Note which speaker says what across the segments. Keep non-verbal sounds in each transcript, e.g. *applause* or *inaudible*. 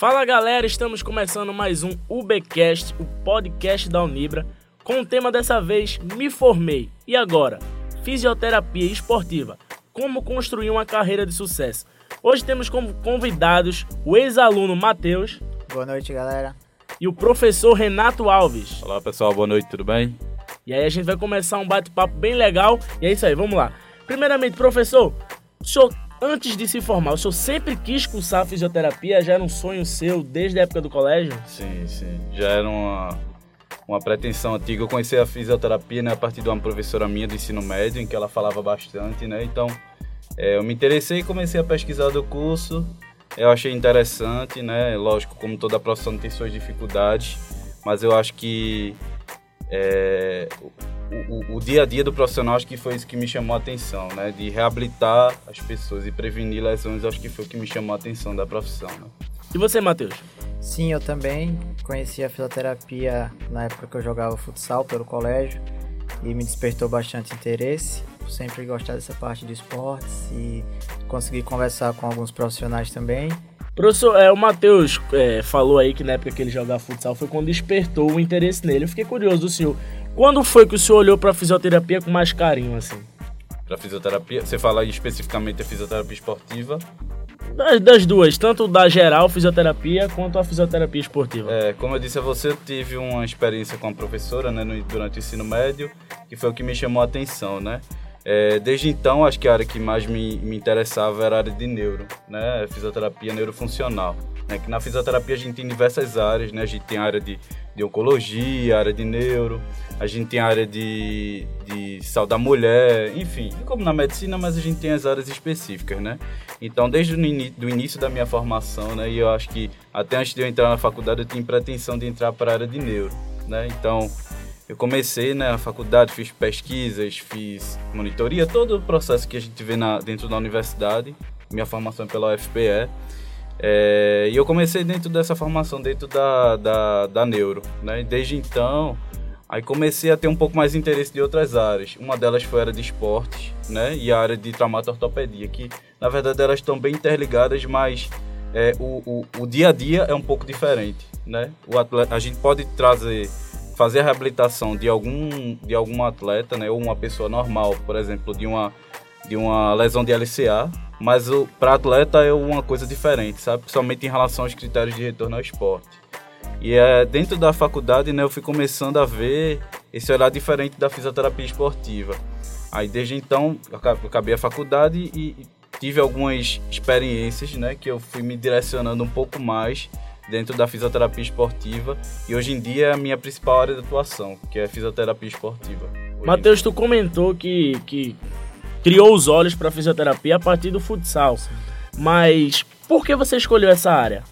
Speaker 1: Fala galera, estamos começando mais um UBcast, o podcast da Unibra, com o tema dessa vez Me Formei. E agora? Fisioterapia esportiva. Como construir uma carreira de sucesso. Hoje temos como convidados o ex-aluno Matheus.
Speaker 2: Boa noite, galera.
Speaker 1: E o professor Renato Alves.
Speaker 3: Olá pessoal, boa noite, tudo bem?
Speaker 1: E aí a gente vai começar um bate-papo bem legal. E é isso aí, vamos lá. Primeiramente, professor, o senhor, antes de se formar, o senhor sempre quis cursar fisioterapia? Já era um sonho seu desde a época do colégio?
Speaker 3: Sim, sim. Já era uma, uma pretensão antiga. Eu conheci a fisioterapia né, a partir de uma professora minha do ensino médio, em que ela falava bastante, né? Então, é, eu me interessei e comecei a pesquisar do curso. Eu achei interessante, né? Lógico, como toda profissão tem suas dificuldades, mas eu acho que é, o, o, dia a dia do profissional acho que foi isso que me chamou a atenção, né? De reabilitar as pessoas e prevenir lesões, acho que foi o que me chamou a atenção da profissão. Né?
Speaker 1: E você, Matheus?
Speaker 2: Sim, eu também conheci a fisioterapia na época que eu jogava futsal pelo colégio e me despertou bastante interesse. Eu sempre gostar dessa parte de esportes e consegui conversar com alguns profissionais também.
Speaker 1: Professor, é, o Matheus é, falou aí que na época que ele jogava futsal foi quando despertou o interesse nele. Eu fiquei curioso do senhor. Quando foi que o senhor olhou para a fisioterapia com mais carinho, assim?
Speaker 3: Para fisioterapia? Você fala especificamente da fisioterapia esportiva?
Speaker 1: Das, das, duas, tanto da geral fisioterapia quanto a fisioterapia esportiva.
Speaker 3: É, como eu disse a você, eu tive uma experiência com a professora né, no, durante o ensino médio, que foi o que me chamou a atenção, né? É, desde então, acho que a área que mais me, me interessava era a área de neuro, né? Fisioterapia neurofuncional. Né? Que na fisioterapia a gente tem diversas áreas, né? A gente tem a área de, de oncologia, área de neuro, a gente tem a área de, de saúde da mulher, enfim, como na medicina, mas a gente tem as áreas específicas, né? Então, desde o do início da minha formação, né? E eu acho que até antes de eu entrar na faculdade, eu tinha pretensão de entrar para a área de neuro, né? Então, eu comecei na né, faculdade, fiz pesquisas, fiz monitoria, todo o processo que a gente vê na, dentro da universidade. Minha formação é pela UFPE. É, e eu comecei dentro dessa formação, dentro da, da, da neuro. Né? Desde então, aí comecei a ter um pouco mais interesse de outras áreas. Uma delas foi a área de esportes né? e a área de traumato-ortopedia, que na verdade elas estão bem interligadas, mas é, o, o, o dia a dia é um pouco diferente. Né? O atleta, a gente pode trazer fazer a reabilitação de algum, de algum atleta, né, ou uma pessoa normal, por exemplo, de uma, de uma lesão de LCA, mas para atleta é uma coisa diferente, sabe? Principalmente em relação aos critérios de retorno ao esporte. E é, dentro da faculdade, né, eu fui começando a ver esse olhar diferente da fisioterapia esportiva. Aí desde então, eu acabei a faculdade e tive algumas experiências, né, que eu fui me direcionando um pouco mais dentro da fisioterapia esportiva e hoje em dia é a minha principal área de atuação, que é a fisioterapia esportiva.
Speaker 1: Matheus, tu comentou que, que criou os olhos para a fisioterapia a partir do futsal, mas por que você escolheu essa área?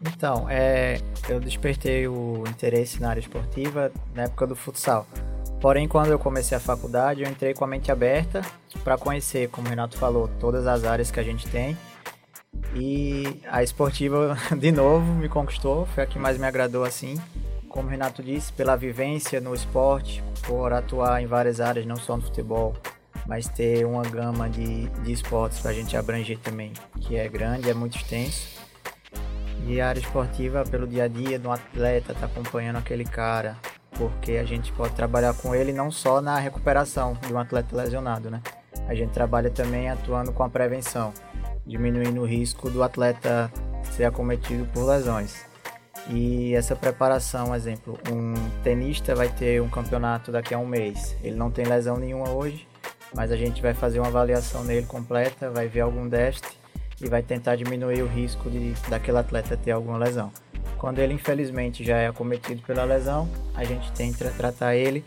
Speaker 2: Então, é, eu despertei o interesse na área esportiva na época do futsal. Porém, quando eu comecei a faculdade, eu entrei com a mente aberta para conhecer, como o Renato falou, todas as áreas que a gente tem e a esportiva, *laughs* de novo, me conquistou, foi a que mais me agradou assim. Como o Renato disse, pela vivência no esporte, por atuar em várias áreas, não só no futebol, mas ter uma gama de, de esportes para a gente abranger também, que é grande, é muito extenso. E a área esportiva, pelo dia a dia do atleta, tá acompanhando aquele cara, porque a gente pode trabalhar com ele não só na recuperação de um atleta lesionado, né? A gente trabalha também atuando com a prevenção diminuindo o risco do atleta ser acometido por lesões. E essa preparação, exemplo, um tenista vai ter um campeonato daqui a um mês. Ele não tem lesão nenhuma hoje, mas a gente vai fazer uma avaliação nele completa, vai ver algum déficit e vai tentar diminuir o risco de daquele atleta ter alguma lesão. Quando ele infelizmente já é acometido pela lesão, a gente tenta tratar ele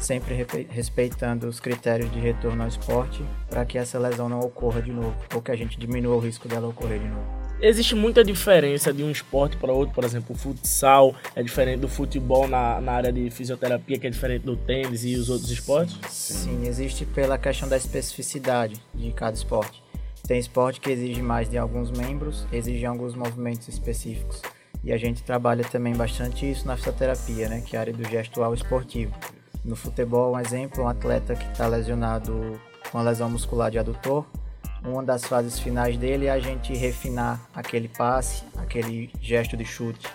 Speaker 2: sempre respeitando os critérios de retorno ao esporte para que essa lesão não ocorra de novo, ou que a gente diminua o risco dela ocorrer de novo.
Speaker 1: Existe muita diferença de um esporte para outro, por exemplo, o futsal é diferente do futebol na, na área de fisioterapia, que é diferente do tênis e os outros esportes?
Speaker 2: Sim, existe pela questão da especificidade de cada esporte. Tem esporte que exige mais de alguns membros, exige alguns movimentos específicos. E a gente trabalha também bastante isso na fisioterapia, né, que é a área do gestual esportivo. No futebol, um exemplo, um atleta que está lesionado com a lesão muscular de adutor, uma das fases finais dele é a gente refinar aquele passe, aquele gesto de chute.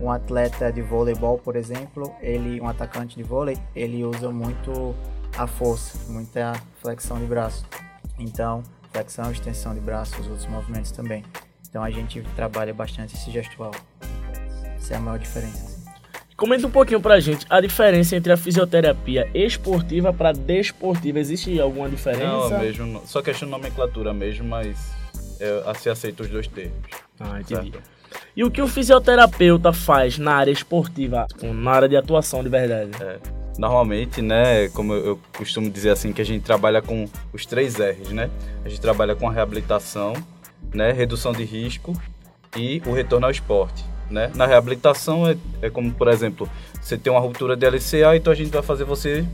Speaker 2: Um atleta de voleibol, por exemplo, ele, um atacante de vôlei, ele usa muito a força, muita flexão de braço. Então, flexão, extensão de braço, os outros movimentos também. Então a gente trabalha bastante esse gestual. Essa é a maior diferença. Assim.
Speaker 1: Comenta um pouquinho pra gente a diferença entre a fisioterapia esportiva para desportiva. Existe alguma diferença?
Speaker 3: Não, mesmo, só questão de nomenclatura mesmo, mas é, se aceita os dois termos.
Speaker 1: Ah, entendi. Certo? E o que o fisioterapeuta faz na área esportiva, tipo, na área de atuação de verdade?
Speaker 3: É, normalmente, né, como eu costumo dizer assim, que a gente trabalha com os três R's, né? A gente trabalha com a reabilitação, né, redução de risco e o retorno ao esporte. Né? Na reabilitação é, é como, por exemplo, você tem uma ruptura de LCA, então a gente vai fazer você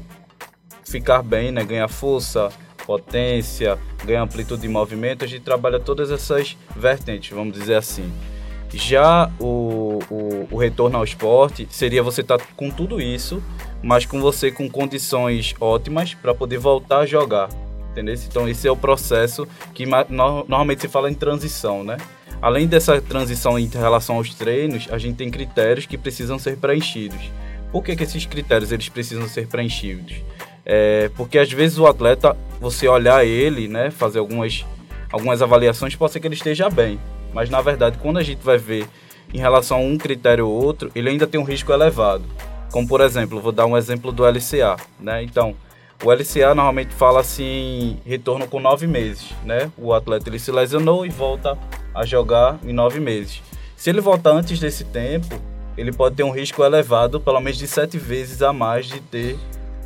Speaker 3: ficar bem, né? ganhar força, potência, ganhar amplitude de movimento. A gente trabalha todas essas vertentes, vamos dizer assim. Já o, o, o retorno ao esporte seria você estar tá com tudo isso, mas com você com condições ótimas para poder voltar a jogar. Entendeu? Então esse é o processo que normalmente se fala em transição, né? Além dessa transição em relação aos treinos, a gente tem critérios que precisam ser preenchidos. Por que, que esses critérios eles precisam ser preenchidos? É, porque às vezes o atleta, você olhar ele, né, fazer algumas, algumas avaliações, pode ser que ele esteja bem. Mas na verdade, quando a gente vai ver em relação a um critério ou outro, ele ainda tem um risco elevado. Como por exemplo, vou dar um exemplo do LCA, né? Então, o LCA normalmente fala assim, retorno com nove meses, né? O atleta ele se lesionou e volta a jogar em nove meses. Se ele voltar antes desse tempo, ele pode ter um risco elevado, pelo menos de sete vezes a mais de ter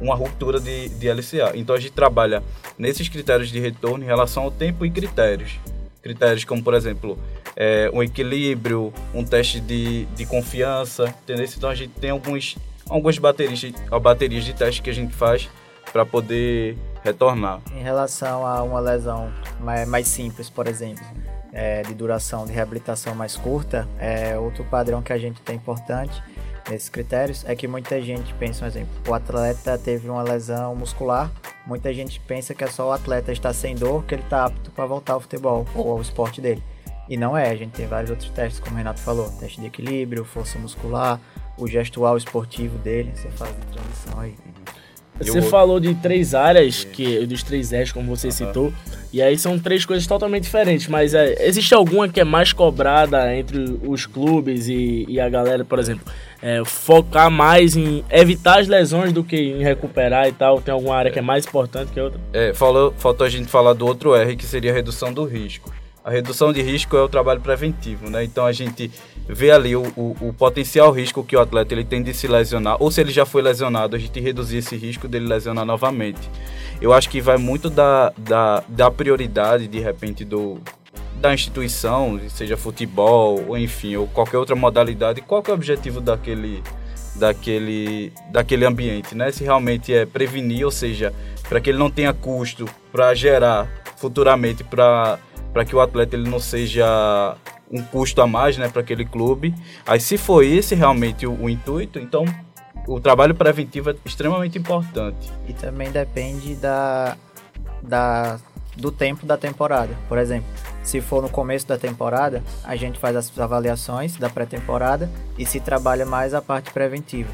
Speaker 3: uma ruptura de, de LCA. Então a gente trabalha nesses critérios de retorno em relação ao tempo e critérios. Critérios como, por exemplo, é, um equilíbrio, um teste de, de confiança, entendeu? Então a gente tem alguns, algumas baterias, baterias de teste que a gente faz para poder retornar.
Speaker 2: Em relação a uma lesão mais, mais simples, por exemplo, é, de duração de reabilitação mais curta, é outro padrão que a gente tem importante nesses critérios é que muita gente pensa, por exemplo, o atleta teve uma lesão muscular, muita gente pensa que é só o atleta estar sem dor que ele está apto para voltar ao futebol ou ao esporte dele. E não é, a gente tem vários outros testes, como o Renato falou, teste de equilíbrio, força muscular, o gestual esportivo dele, você faz a transição aí.
Speaker 1: Você falou de três áreas, que dos três R's, como você uhum. citou, e aí são três coisas totalmente diferentes, mas é, existe alguma que é mais cobrada entre os clubes e, e a galera, por exemplo, é, focar mais em evitar as lesões do que em recuperar e tal? Tem alguma área que é mais importante que a outra?
Speaker 3: É, falou, faltou a gente falar do outro R, que seria a redução do risco. A redução de risco é o trabalho preventivo, né? Então a gente vê ali o, o, o, potencial risco que o atleta ele tem de se lesionar, ou se ele já foi lesionado, a gente reduzir esse risco dele lesionar novamente. Eu acho que vai muito da, da, da prioridade, de repente, do, da instituição, seja futebol, ou enfim, ou qualquer outra modalidade, qual é o objetivo daquele, daquele, daquele ambiente, né? Se realmente é prevenir, ou seja, para que ele não tenha custo para gerar futuramente para para que o atleta ele não seja um custo a mais né, para aquele clube. Aí, se for esse realmente o, o, intuito, então o trabalho preventivo é extremamente importante.
Speaker 2: E também depende da, da, do tempo da temporada. Por exemplo, se for no começo da temporada, a gente faz as avaliações da pré-temporada e se trabalha mais a parte preventiva.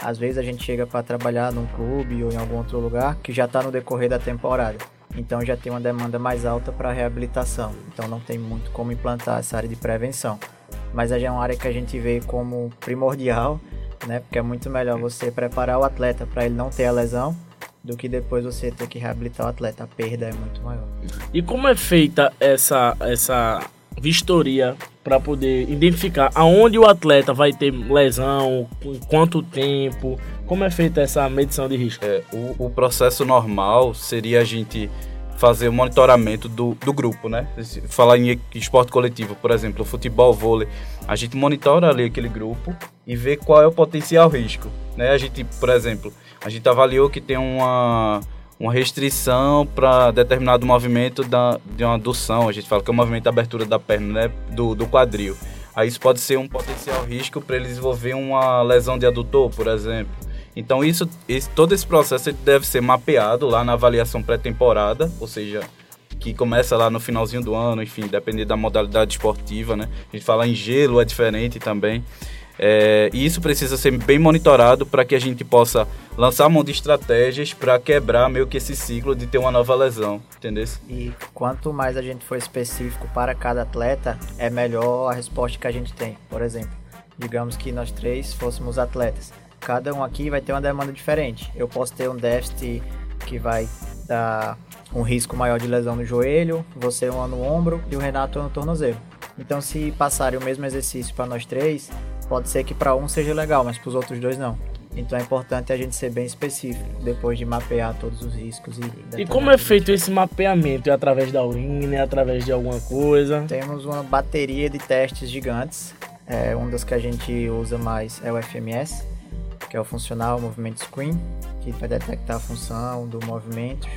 Speaker 2: Às vezes a gente chega para trabalhar num clube ou em algum outro lugar que já está no decorrer da temporada então já tem uma demanda mais alta para reabilitação. Então não tem muito como implantar essa área de prevenção. Mas já é uma área que a gente vê como primordial, né? Porque é muito melhor você preparar o atleta para ele não ter a lesão do que depois você ter que reabilitar o atleta. A perda é muito maior.
Speaker 1: E como é feita essa essa vistoria para poder identificar aonde o atleta vai ter lesão, com quanto tempo, como é feita essa medição de risco?
Speaker 3: É, o, o, processo normal seria a gente fazer o monitoramento do, do grupo, né? Falar em esporte coletivo, por exemplo, futebol, vôlei, a gente monitora ali aquele grupo e vê qual é o potencial risco, né? A gente, por exemplo, a gente avaliou que tem uma uma restrição para determinado movimento da, de uma adução, a gente fala que é o movimento da abertura da perna, né, do, do quadril. Aí isso pode ser um potencial risco para ele desenvolver uma lesão de adutor, por exemplo. Então isso, esse, todo esse processo deve ser mapeado lá na avaliação pré-temporada, ou seja, que começa lá no finalzinho do ano, enfim, dependendo da modalidade esportiva, né? A gente fala em gelo, é diferente também. É, e isso precisa ser bem monitorado para que a gente possa lançar mão de estratégias para quebrar meio que esse ciclo de ter uma nova lesão, entendeu?
Speaker 2: E quanto mais a gente for específico para cada atleta, é melhor a resposta que a gente tem. Por exemplo, digamos que nós três fôssemos atletas. Cada um aqui vai ter uma demanda diferente. Eu posso ter um déficit que vai dar um risco maior de lesão no joelho, você uma no ombro e o Renato no tornozelo. Então, se passarem o mesmo exercício para nós três, pode ser que para um seja legal, mas para os outros dois não. Então é importante a gente ser bem específico depois de mapear todos os riscos
Speaker 1: e. E como é feito esse mapeamento? É através da urina? É através de alguma coisa?
Speaker 2: Temos uma bateria de testes gigantes. É, um dos que a gente usa mais é o FMS, que é o funcional movimento screen, que vai detectar a função do movimento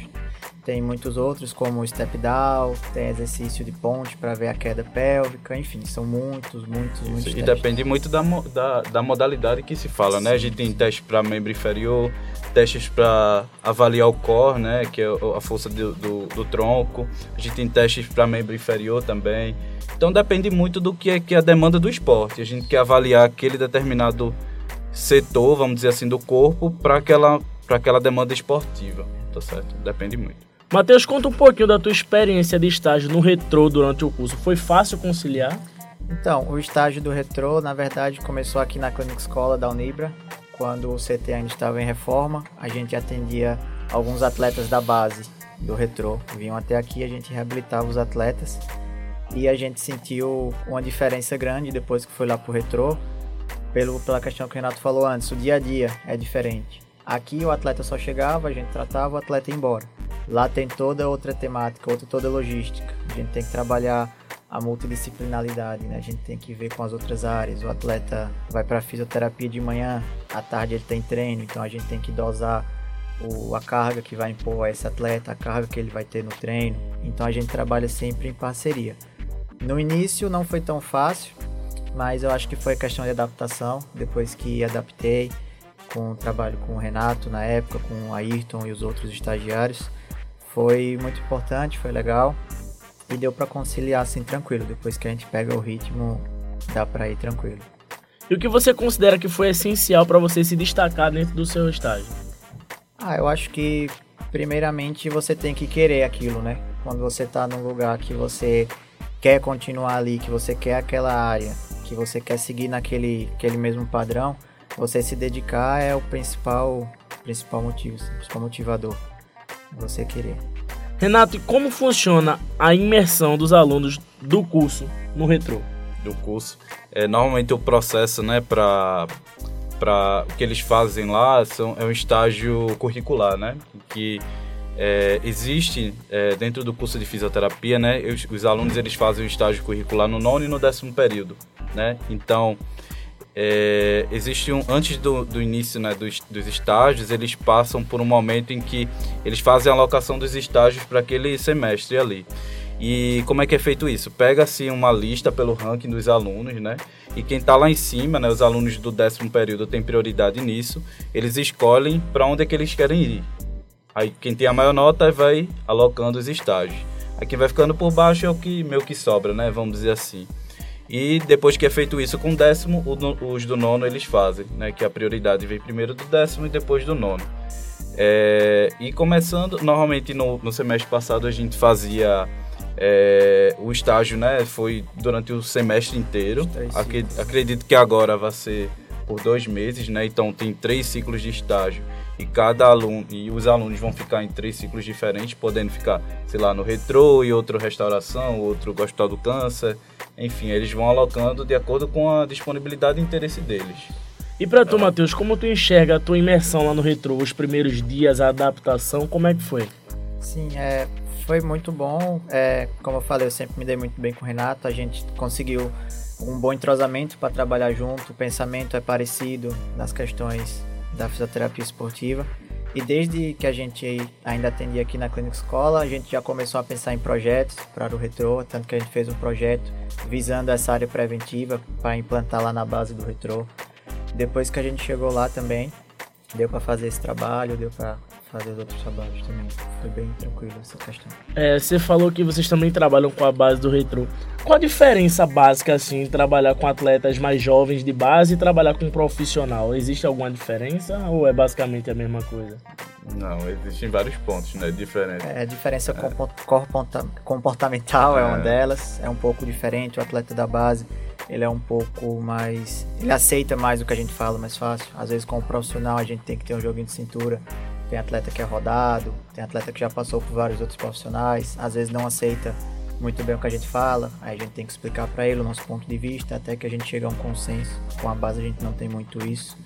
Speaker 2: tem muitos outros, como o step down, tem exercício de ponte para ver a queda pélvica, enfim, são muitos, muitos, muitos.
Speaker 3: E testes. depende muito da, da, da, modalidade que se fala, Sim. né? A gente tem testes para membro inferior, testes para avaliar o core, né? Que é a força do, do, do tronco. A gente tem testes para membro inferior também. Então depende muito do que é, que é a demanda do esporte. A gente quer avaliar aquele determinado setor, vamos dizer assim, do corpo para aquela, aquela demanda esportiva, tá certo? Depende muito.
Speaker 1: Matheus, conta um pouquinho da tua experiência de estágio no Retro durante o curso. Foi fácil conciliar?
Speaker 2: Então, o estágio do Retro, na verdade, começou aqui na Clínica Escola da Unibra, quando o CT ainda estava em reforma. A gente atendia alguns atletas da base do Retro. Vinham até aqui, a gente reabilitava os atletas. E a gente sentiu uma diferença grande depois que foi lá pro Retro, pelo, pela questão que o Renato falou antes, o dia a dia é diferente. Aqui o atleta só chegava, a gente tratava, o atleta ia embora. Lá tem toda outra temática, outra toda logística. A gente tem que trabalhar a multidisciplinaridade, né? A gente tem que ver com as outras áreas. O atleta vai para fisioterapia de manhã, à tarde ele tem treino, então a gente tem que dosar o, a carga que vai impor a esse atleta, a carga que ele vai ter no treino. Então a gente trabalha sempre em parceria. No início não foi tão fácil, mas eu acho que foi questão de adaptação. Depois que adaptei, com o trabalho com o Renato na época, com o Ayrton e os outros estagiários. Foi muito importante, foi legal e deu para conciliar assim tranquilo. Depois que a gente pega o ritmo, dá para ir tranquilo.
Speaker 1: E o que você considera que foi essencial para você se destacar dentro do seu estágio?
Speaker 2: Ah, eu acho que primeiramente você tem que querer aquilo, né? Quando você está num lugar que você quer continuar ali, que você quer aquela área, que você quer seguir naquele aquele mesmo padrão, você se dedicar é o principal, principal motivo, o principal motivador. Você querer.
Speaker 1: Renato, e como funciona a imersão dos alunos do curso no Retro?
Speaker 3: Do curso. É, normalmente o processo, né, para para o que eles fazem lá são, é um estágio curricular, né? Que é, existe é, dentro do curso de fisioterapia, né? Os, os, alunos eles fazem o estágio curricular no nono e no décimo período, né? Então é, existe um antes do, do início né, dos, dos, estágios eles passam por um momento em que eles fazem a alocação dos estágios para aquele semestre ali. E como é que é feito isso? Pega-se uma lista pelo ranking dos alunos né? E quem está lá em cima né os alunos do décimo período têm prioridade nisso. Eles escolhem para onde é que eles querem ir. Aí quem tem a maior nota vai alocando os estágios. Aí quem vai ficando por baixo é o que meio que sobra né? Vamos dizer assim e depois que é feito isso com o décimo, os do nono eles fazem, né? Que a prioridade vem primeiro do décimo e depois do nono. É, e começando, normalmente no, no, semestre passado a gente fazia é, o estágio, né? Foi durante o semestre inteiro. Acredito, acredito que agora vai ser por dois meses, né? Então tem três ciclos de estágio e cada aluno e os alunos vão ficar em três ciclos diferentes, podendo ficar, sei lá, no retrô e outro restauração, outro hospital do câncer, enfim, eles vão alocando de acordo com a disponibilidade e interesse deles.
Speaker 1: E para tu, é. Matheus, como tu enxerga a tua imersão lá no retrô, os primeiros dias, a adaptação, como é que foi?
Speaker 2: Sim, é, foi muito bom. É, como eu falei, eu sempre me dei muito bem com o Renato. A gente conseguiu um bom entrosamento para trabalhar junto. O pensamento é parecido nas questões da fisioterapia esportiva. E desde que a gente ainda atendia aqui na Clínica Escola, a gente já começou a pensar em projetos para o Retro, tanto que a gente fez um projeto visando essa área preventiva para implantar lá na base do Retro. Depois que a gente chegou lá também, deu para fazer esse trabalho, deu para fazer os outros trabalhos também. foi bem tranquilo essa questão.
Speaker 1: É, você falou que vocês também trabalham com a base do retrô. Qual a diferença básica, assim, trabalhar com atletas mais jovens de base e trabalhar com um profissional? Existe alguma diferença ou é basicamente a mesma coisa?
Speaker 3: Não, existem vários pontos, né? Diferentes.
Speaker 2: É, a diferença é. comportamental é. é uma delas, é um pouco diferente. O atleta da base, ele é um pouco mais. Ele aceita mais o que a gente fala mais fácil. Às vezes, como profissional, a gente tem que ter um joguinho de cintura. Tem atleta que é rodado, tem atleta que já passou por vários outros profissionais, às vezes não aceita muito bem o que a gente fala, aí a gente tem que explicar para ele o nosso ponto de vista, até que a gente chega a um consenso. Com a base a gente não tem muito isso.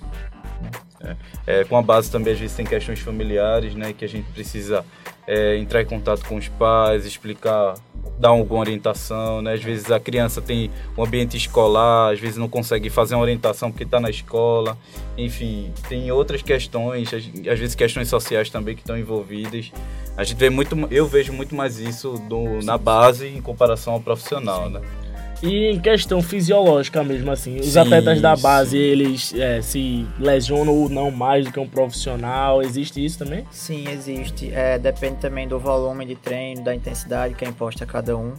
Speaker 3: Né? É, é, com a base também às vezes tem questões familiares, né, que a gente precisa é, entrar em contato com os pais, explicar dar alguma orientação, né? Às vezes a criança tem um ambiente escolar, às vezes não consegue fazer uma orientação porque está na escola. Enfim, tem outras questões, às vezes questões sociais também que estão envolvidas. A gente vê muito, eu vejo muito mais isso do, na base em comparação ao profissional, né?
Speaker 1: E em questão fisiológica mesmo, assim, os sim, atletas da base, sim. eles é, se lesionam ou não mais do que um profissional, existe isso também?
Speaker 2: Sim, existe. É, depende também do volume de treino, da intensidade que é imposta a cada um.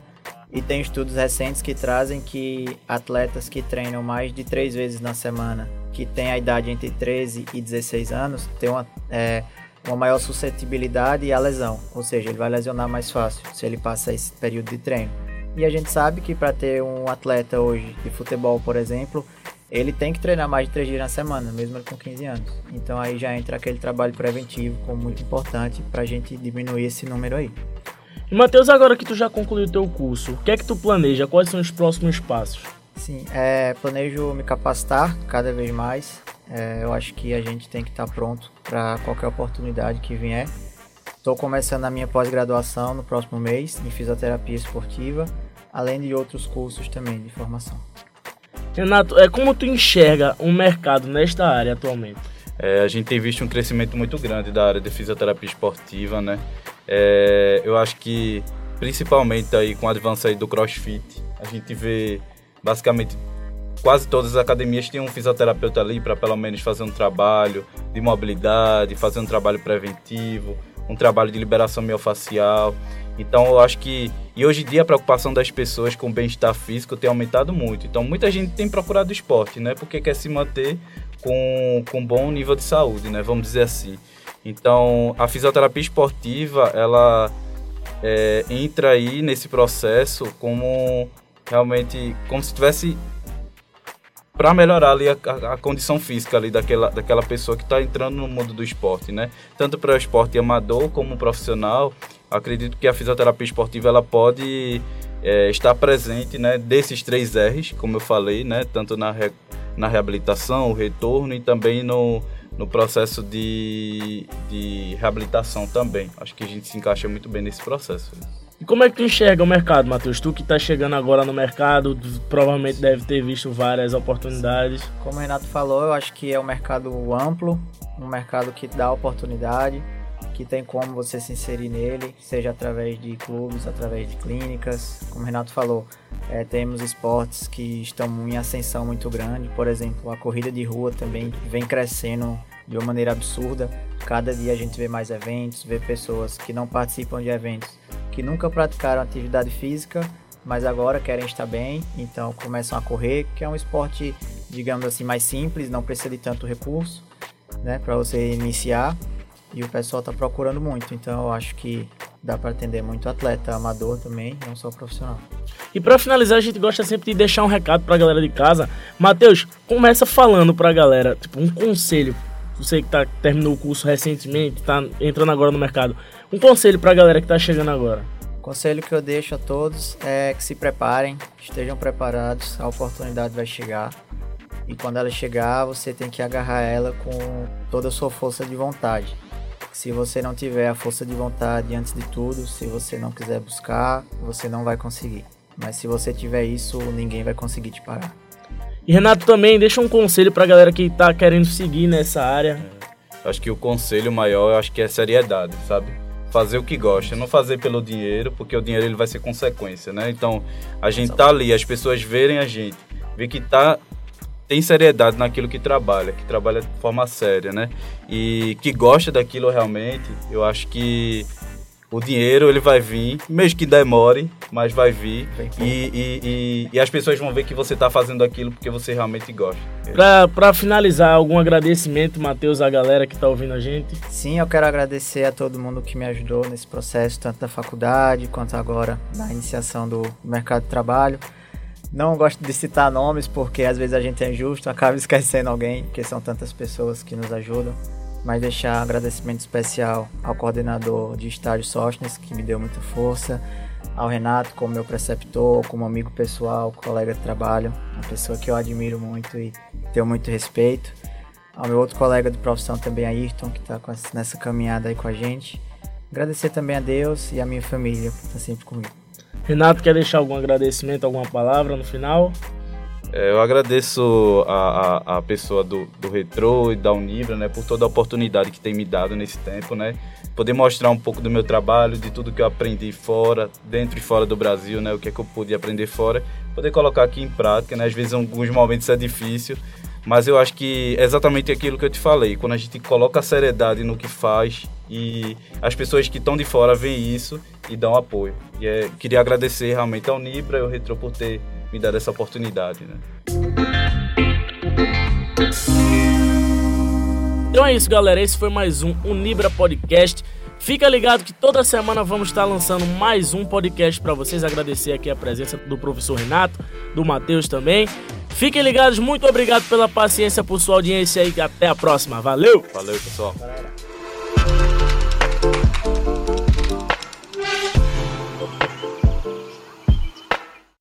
Speaker 2: E tem estudos recentes que trazem que atletas que treinam mais de três vezes na semana, que têm a idade entre 13 e 16 anos, têm uma, é, uma maior suscetibilidade à lesão. Ou seja, ele vai lesionar mais fácil se ele passa esse período de treino. E a gente sabe que para ter um atleta hoje de futebol, por exemplo, ele tem que treinar mais de três dias na semana, mesmo com 15 anos. Então aí já entra aquele trabalho preventivo como muito importante para a gente diminuir esse número aí.
Speaker 1: E Matheus, agora que tu já concluiu o teu curso, o que é que tu planeja? Quais são os próximos passos?
Speaker 2: Sim, é, planejo me capacitar cada vez mais. É, eu acho que a gente tem que estar tá pronto para qualquer oportunidade que vier. Estou começando a minha pós-graduação no próximo mês em fisioterapia esportiva, além de outros cursos também de formação.
Speaker 1: Renato, é como tu enxerga o mercado nesta área atualmente?
Speaker 3: É, a gente tem visto um crescimento muito grande da área de fisioterapia esportiva, né? É, eu acho que principalmente aí com o avanço aí do CrossFit, a gente vê basicamente quase todas as academias têm um fisioterapeuta ali para pelo menos fazer um trabalho de mobilidade, fazer um trabalho preventivo, um trabalho de liberação miofascial. Então eu acho que e hoje em dia a preocupação das pessoas com o bem-estar físico tem aumentado muito. Então muita gente tem procurado esporte, né? Porque quer se manter com, com bom nível de saúde, né? Vamos dizer assim. Então a fisioterapia esportiva ela é, entra aí nesse processo como realmente como se tivesse para melhorar ali a, a, a, condição física ali daquela, daquela pessoa que está entrando no mundo do esporte, né? Tanto para o esporte amador como profissional, acredito que a fisioterapia esportiva ela pode é, estar presente, né? Desses três R's, como eu falei, né? Tanto na, re, na reabilitação, o retorno e também no, no processo de, de reabilitação também. Acho que a gente se encaixa muito bem nesse processo.
Speaker 1: E como é que tu enxerga o mercado, Matheus? Tu que está chegando agora no mercado, provavelmente deve ter visto várias oportunidades.
Speaker 2: Como o Renato falou, eu acho que é um mercado amplo, um mercado que dá oportunidade, que tem como você se inserir nele, seja através de clubes, através de clínicas. Como o Renato falou, é, temos esportes que estão em ascensão muito grande, por exemplo, a corrida de rua também vem crescendo de uma maneira absurda. Cada dia a gente vê mais eventos, vê pessoas que não participam de eventos que nunca praticaram atividade física, mas agora querem estar bem, então começam a correr, que é um esporte, digamos assim, mais simples, não precisa de tanto recurso, né, para você iniciar. E o pessoal está procurando muito, então eu acho que dá para atender muito atleta amador também, não só profissional.
Speaker 1: E para finalizar, a gente gosta sempre de deixar um recado para a galera de casa. Matheus, começa falando para a galera, tipo, um conselho. Você que tá, terminou o curso recentemente, está entrando agora no mercado. Um conselho para a galera que está chegando agora.
Speaker 2: Conselho que eu deixo a todos é que se preparem, estejam preparados, a oportunidade vai chegar. E quando ela chegar, você tem que agarrar ela com toda a sua força de vontade. Se você não tiver a força de vontade antes de tudo, se você não quiser buscar, você não vai conseguir. Mas se você tiver isso, ninguém vai conseguir te parar.
Speaker 1: E Renato também deixa um conselho para a galera que está querendo seguir nessa área.
Speaker 3: Acho que o conselho maior, eu acho que é seriedade, sabe? fazer o que gosta, não fazer pelo dinheiro, porque o dinheiro ele vai ser consequência, né? Então, a gente tá ali, as pessoas verem a gente, ver que tá tem seriedade naquilo que trabalha, que trabalha de forma séria, né? E que gosta daquilo realmente, eu acho que o dinheiro ele vai vir, mesmo que demore, mas vai vir. E, e, e, e, as pessoas vão ver que você está fazendo aquilo porque você realmente gosta.
Speaker 1: Para finalizar, algum agradecimento, Matheus, à galera que está ouvindo a gente?
Speaker 2: Sim, eu quero agradecer a todo mundo que me ajudou nesse processo, tanto da faculdade quanto agora na iniciação do mercado de trabalho. Não gosto de citar nomes porque às vezes a gente é injusto, *laughs* acaba esquecendo alguém, porque são tantas pessoas que nos ajudam mas deixar um agradecimento especial ao coordenador de estágio Sostnes, que me deu muita força, ao Renato como meu preceptor, como amigo pessoal, colega de trabalho, uma pessoa que eu admiro muito e tenho muito respeito, ao meu outro colega de profissão também, Ayrton, que está nessa caminhada aí com a gente. Agradecer também a Deus e a minha família, que está sempre comigo.
Speaker 1: Renato, quer deixar algum agradecimento, alguma palavra no final?
Speaker 3: É, eu agradeço a, a, a, pessoa do, do Retro e da Unibra, né, por toda a oportunidade que tem me dado nesse tempo, né, poder mostrar um pouco do meu trabalho, de tudo que eu aprendi fora, dentro e fora do Brasil, né, o que é que eu pude aprender fora, poder colocar aqui em prática, né, às vezes em alguns momentos é difícil, mas eu acho que é exatamente aquilo que eu te falei, quando a gente coloca a seriedade no que faz e as pessoas que estão de fora veem isso e dão apoio. E é, queria agradecer realmente ao Unibra e ao Retro por ter me dar essa oportunidade, né?
Speaker 1: Então é isso, galera. Esse foi mais um Unibra Podcast. Fica ligado que toda semana vamos estar lançando mais um podcast para vocês. Agradecer aqui a presença do professor Renato, do Matheus também. Fiquem ligados, muito obrigado pela paciência, por sua audiência e até a próxima. Valeu!
Speaker 3: Valeu, pessoal.